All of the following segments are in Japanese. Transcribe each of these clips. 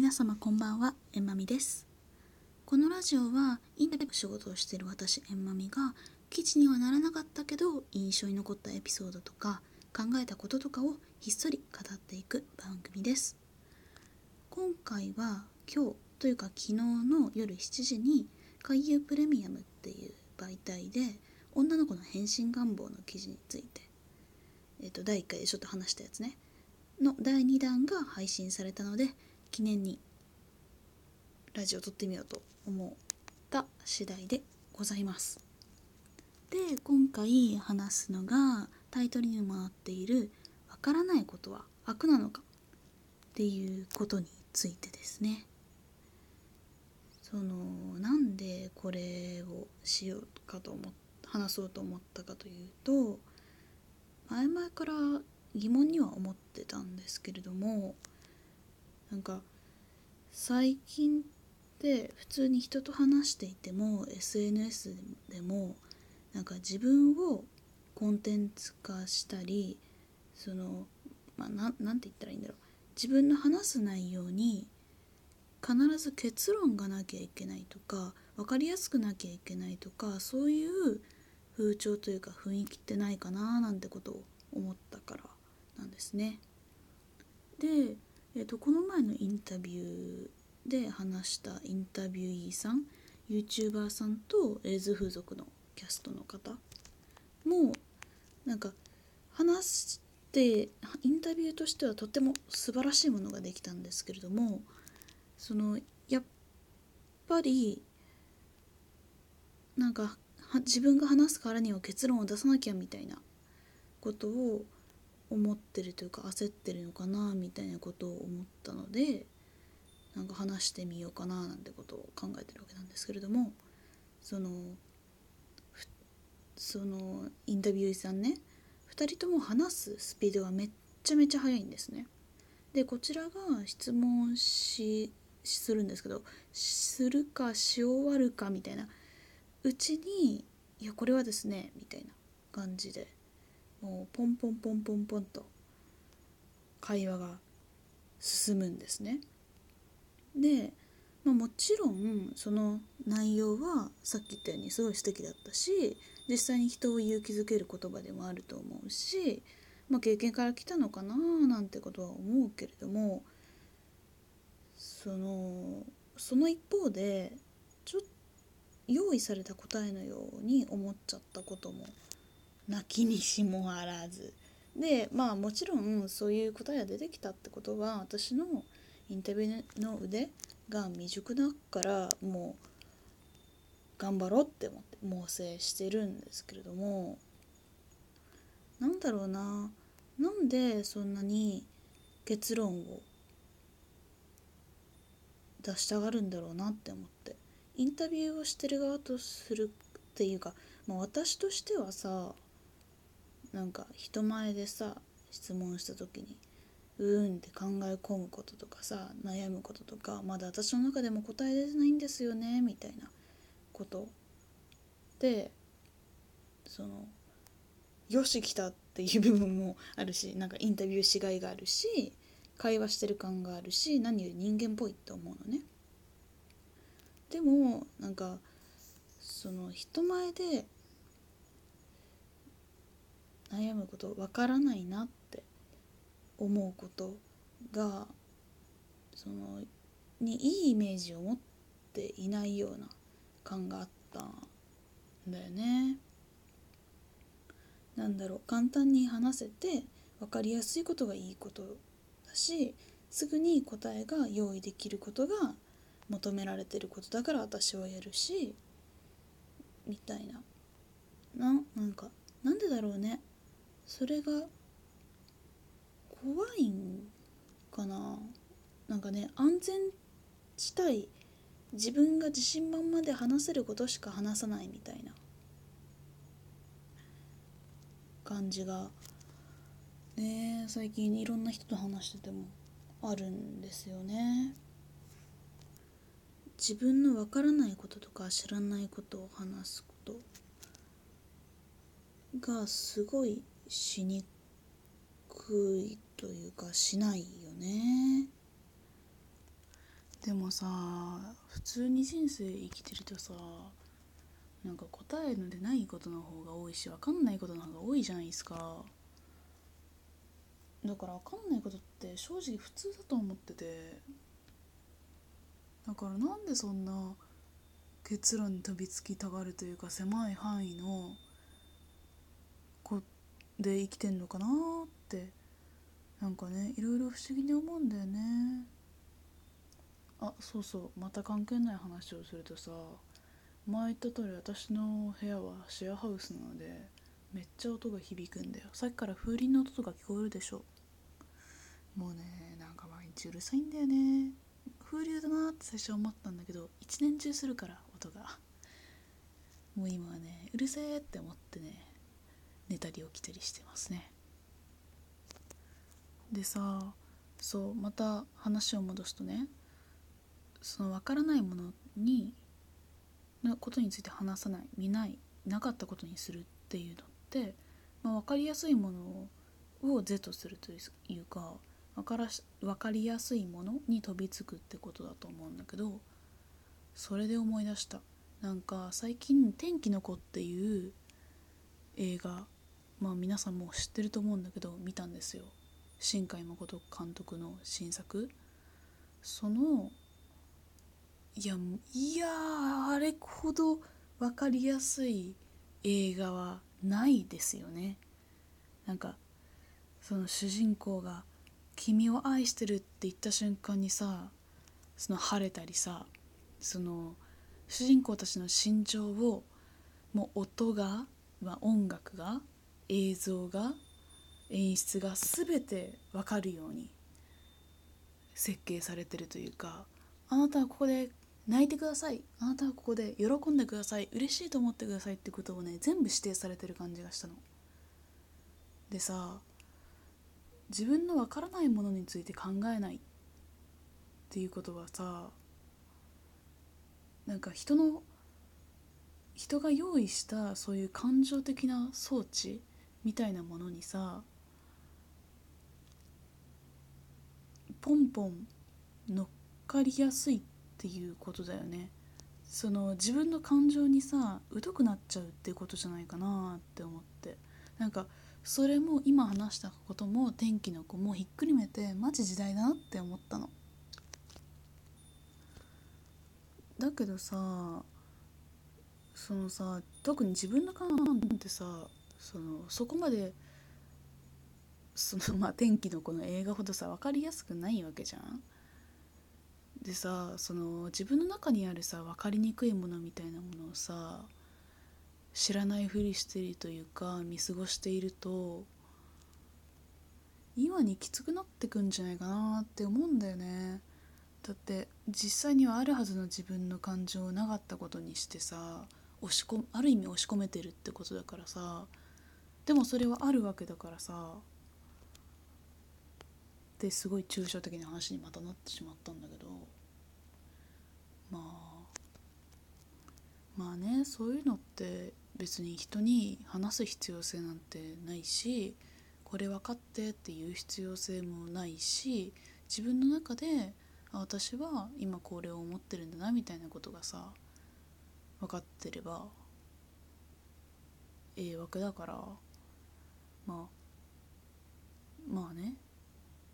皆様こんばんは、えまみです。このラジオはインタビューの仕事をしている私、えんまみが記事にはならなかったけど印象に残ったエピソードとか考えたこととかをひっそり語っていく番組です。今回は今日というか昨日の夜7時に海遊プレミアムっていう媒体で女の子の変身願望の記事について、えっと第1回でちょっと話したやつねの第2弾が配信されたので記念にラジオを撮ってみようと思った次第でございます。で今回話すのがタイトルにもあっている「わからないことは悪なのか」っていうことについてですね。そのなんでこれをしようかと思話そうと思ったかというと前々から疑問には思ってたんですけれどもなんか最近って普通に人と話していても SNS でもなんか自分をコンテンツ化したりそのまあななんて言ったらいいんだろう自分の話す内容に必ず結論がなきゃいけないとか分かりやすくなきゃいけないとかそういう風潮というか雰囲気ってないかななんてことを思ったからなんですね。で、えー、とこの前のインタビューで話したインタビューイーさん YouTuber さんとエイズ風俗のキャストの方もなんか話してインタビューとしてはとても素晴らしいものができたんですけれどもそのやっぱりなんか自分が話すからには結論を出さなきゃみたいなことを思ってるというか焦ってるのかなみたいなことを思ったのでなんか話してみようかななんてことを考えてるわけなんですけれどもそのそのインタビューさんね2人とも話すスピードがめっちゃめちゃ速いんですね。でこちらが質問しするんですけどするかし終わるかみたいなうちに「いやこれはですね」みたいな感じでもうポンポンポンポンポンと会話が進むんですね。で、まあ、もちろんその内容はさっき言ったようにすごい素敵だったし実際に人を勇気づける言葉でもあると思うし、まあ、経験から来たのかななんてことは思うけれどもそのその一方でちょっと用意された答えのように思っちゃったことも泣きにしもあらず。でまあもちろんそういう答えが出てきたってことは私のインタビューの腕が未熟だからもう頑張ろうって思って猛省してるんですけれども。なんだろうな。なんでそんなに結論を出したがるんだろうなって思って。インタビューをしてる側とするっていうか、まあ、私としてはさなんか人前でさ質問した時にうーんって考え込むこととかさ悩むこととかまだ私の中でも答え出てないんですよねみたいなこと。でそのよし来たっていう部分もあるしなんかインタビューしがいがあるし会話してる感があるし何より人間っぽいって思うのね。でもなんかその人前で悩むことわからないなって思うことがそのにいいイメージを持っていないような感があったんだよね。なんだろう簡単に話せて分かりやすいことがいいことだしすぐに答えが用意できることが求められてることだから私はやるしみたいなななんかなんでだろうねそれが怖いんかな？なんかね安全地帯自分が自信満々で話せることしか話さないみたいな感じがね最近いろんな人と話しててもあるんですよね。自分のわからないこととか知らないことを話すことがすごいしにくいというかしないよね。でもさ普通に人生生きてるとさなんか答えの出ないことの方が多いし分かんないことの方が多いじゃないですか。だから分かんないことって正直普通だと思ってて。だからなんでそんな結論に飛びつきたがるというか狭い範囲ので生きてんのかなってなんかねいろいろ不思議に思うんだよね。あそうそうまた関係ない話をするとさ前言った通り私の部屋はシェアハウスなのでめっちゃ音が響くんだよ。さっきから風鈴の音とか聞こえるでしょ。もうねなんか毎日うるさいんだよね。風流だなって最初思ったんだけど一年中するから音が。もう今はねうるせえって思ってね寝たり起きたりしてますね。でさそうまた話を戻すとねその分からないものにのことについて話さない見ないなかったことにするっていうのって、まあ、分かりやすいものを是とするというか分からし分かりやすいものに飛びつくってことだと思うんだけどそれで思い出した。なんか最近「天気の子」っていう映画まあ皆さんも知ってると思うんだけど見たんですよ。新海誠監督の新作。そのいやいやあれほど分かりやすい映画はないですよね。なんかその主人公が「君を愛してる」って言った瞬間にさその晴れたりさその主人公たちの心情をもう音が、まあ、音楽が映像が演出が全て分かるように設計されてるというかあなたはここで泣いてくださいあなたはここで喜んでください嬉しいと思ってくださいってことをね全部指定されてる感じがしたの。でさ自分の分からないものについて考えないっていうことはさなんか人の人が用意したそういう感情的な装置みたいなものにさポンポン乗っかりやすいっていうことだよね。その自分の感情にさ疎くなっちゃうってことじゃないかなって思って。なんかそれも今話したことも天気の子もひっくりめてマジ時代だなって思ったの。だけどさそのさ特に自分の感情ってさそのそこまでそのまあ天気の子の映画ほどさ分かりやすくないわけじゃん。でさその自分の中にあるさ分かりにくいものみたいなものをさ知らないふりしてるというか見過ごしていると今にきつくなってくんじゃないかなって思うんだよねだって実際にはあるはずの自分の感情をなかったことにしてさ押し込ある意味押し込めてるってことだからさでもそれはあるわけだからさ。ですごい抽象的な話にまたなってしまったんだけど。まあまあねそういうのって別に人に話す必要性なんてないしこれ分かってっていう必要性もないし自分の中で私は今これを思ってるんだなみたいなことがさ分かってればええわけだから。まあまあね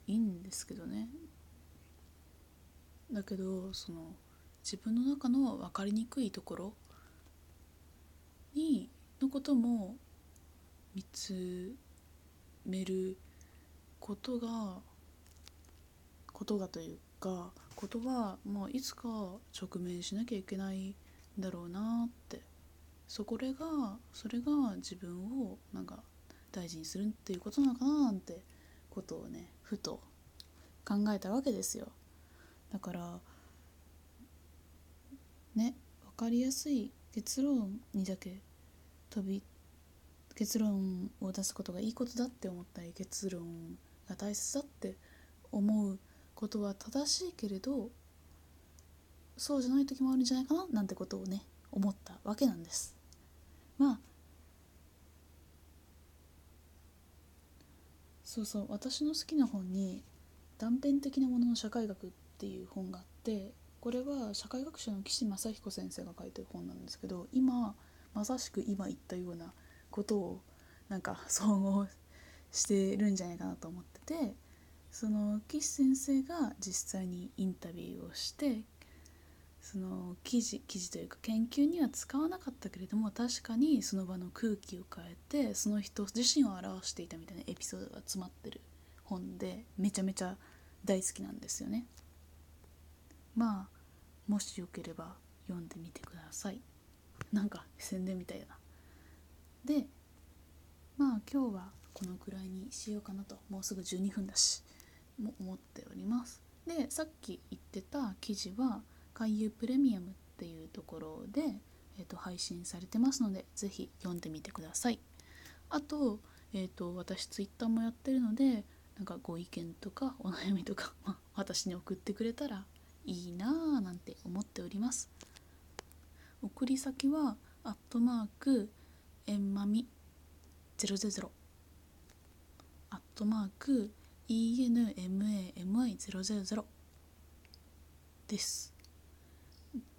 いいんですけどね。だけどその自分の中の分かりにくいところにのことも見つめることがことがというかことは、まあ、いつか直面しなきゃいけないんだろうなって。そこれがそれが自分をなんか大事にするっていうことなのかななんてことをねふと考えたわけですよ。だからね分かりやすい結論にだけ飛び結論を出すことがいいことだって思ったり結論が大切だって思うことは正しいけれどそうじゃない時もあるんじゃないかななんてことをね思ったわけなんです。まあそうそう私の好きな本に断片的なものの社会学っていう本があってこれは社会学者の岸正彦先生が書いてる本なんですけど今まさしく今言ったようなことをなんか総合してるんじゃないかなと思っててその岸先生が実際にインタビューをしてその記事記事というか研究には使わなかったけれども確かにその場の空気を変えてその人自身を表していたみたいなエピソードが詰まってる本でめちゃめちゃ大好きなんですよね。まあもしよければ読んでみてください。なんか宣伝みたいだな。でまあ今日はこのくらいにしようかなともうすぐ12分だしも思っておりますでさっき言ってた記事は海遊プレミアムっていうところで、えーと、配信されてますので是非読んでみてください。あと,、えーと、私 Twitter もやってるのでなんかご意見とかお悩みとか、ま 私に送ってくれたらいいなぁなんて思っております。送り先はアットマークえんまみ000アットマーク enmami000 です。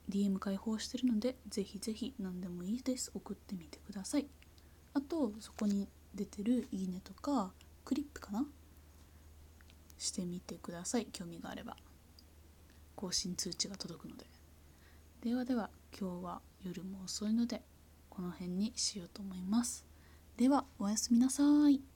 DM 開放してるのでぜひぜひ何でもいいです。送ってみてください。あとそこに出てるいいねとかクリップかな？してみてください。興味があれば。更新通知が届くので。ではでは今日は夜も遅いのでこの辺にしようと思います。ではおやすみなさい。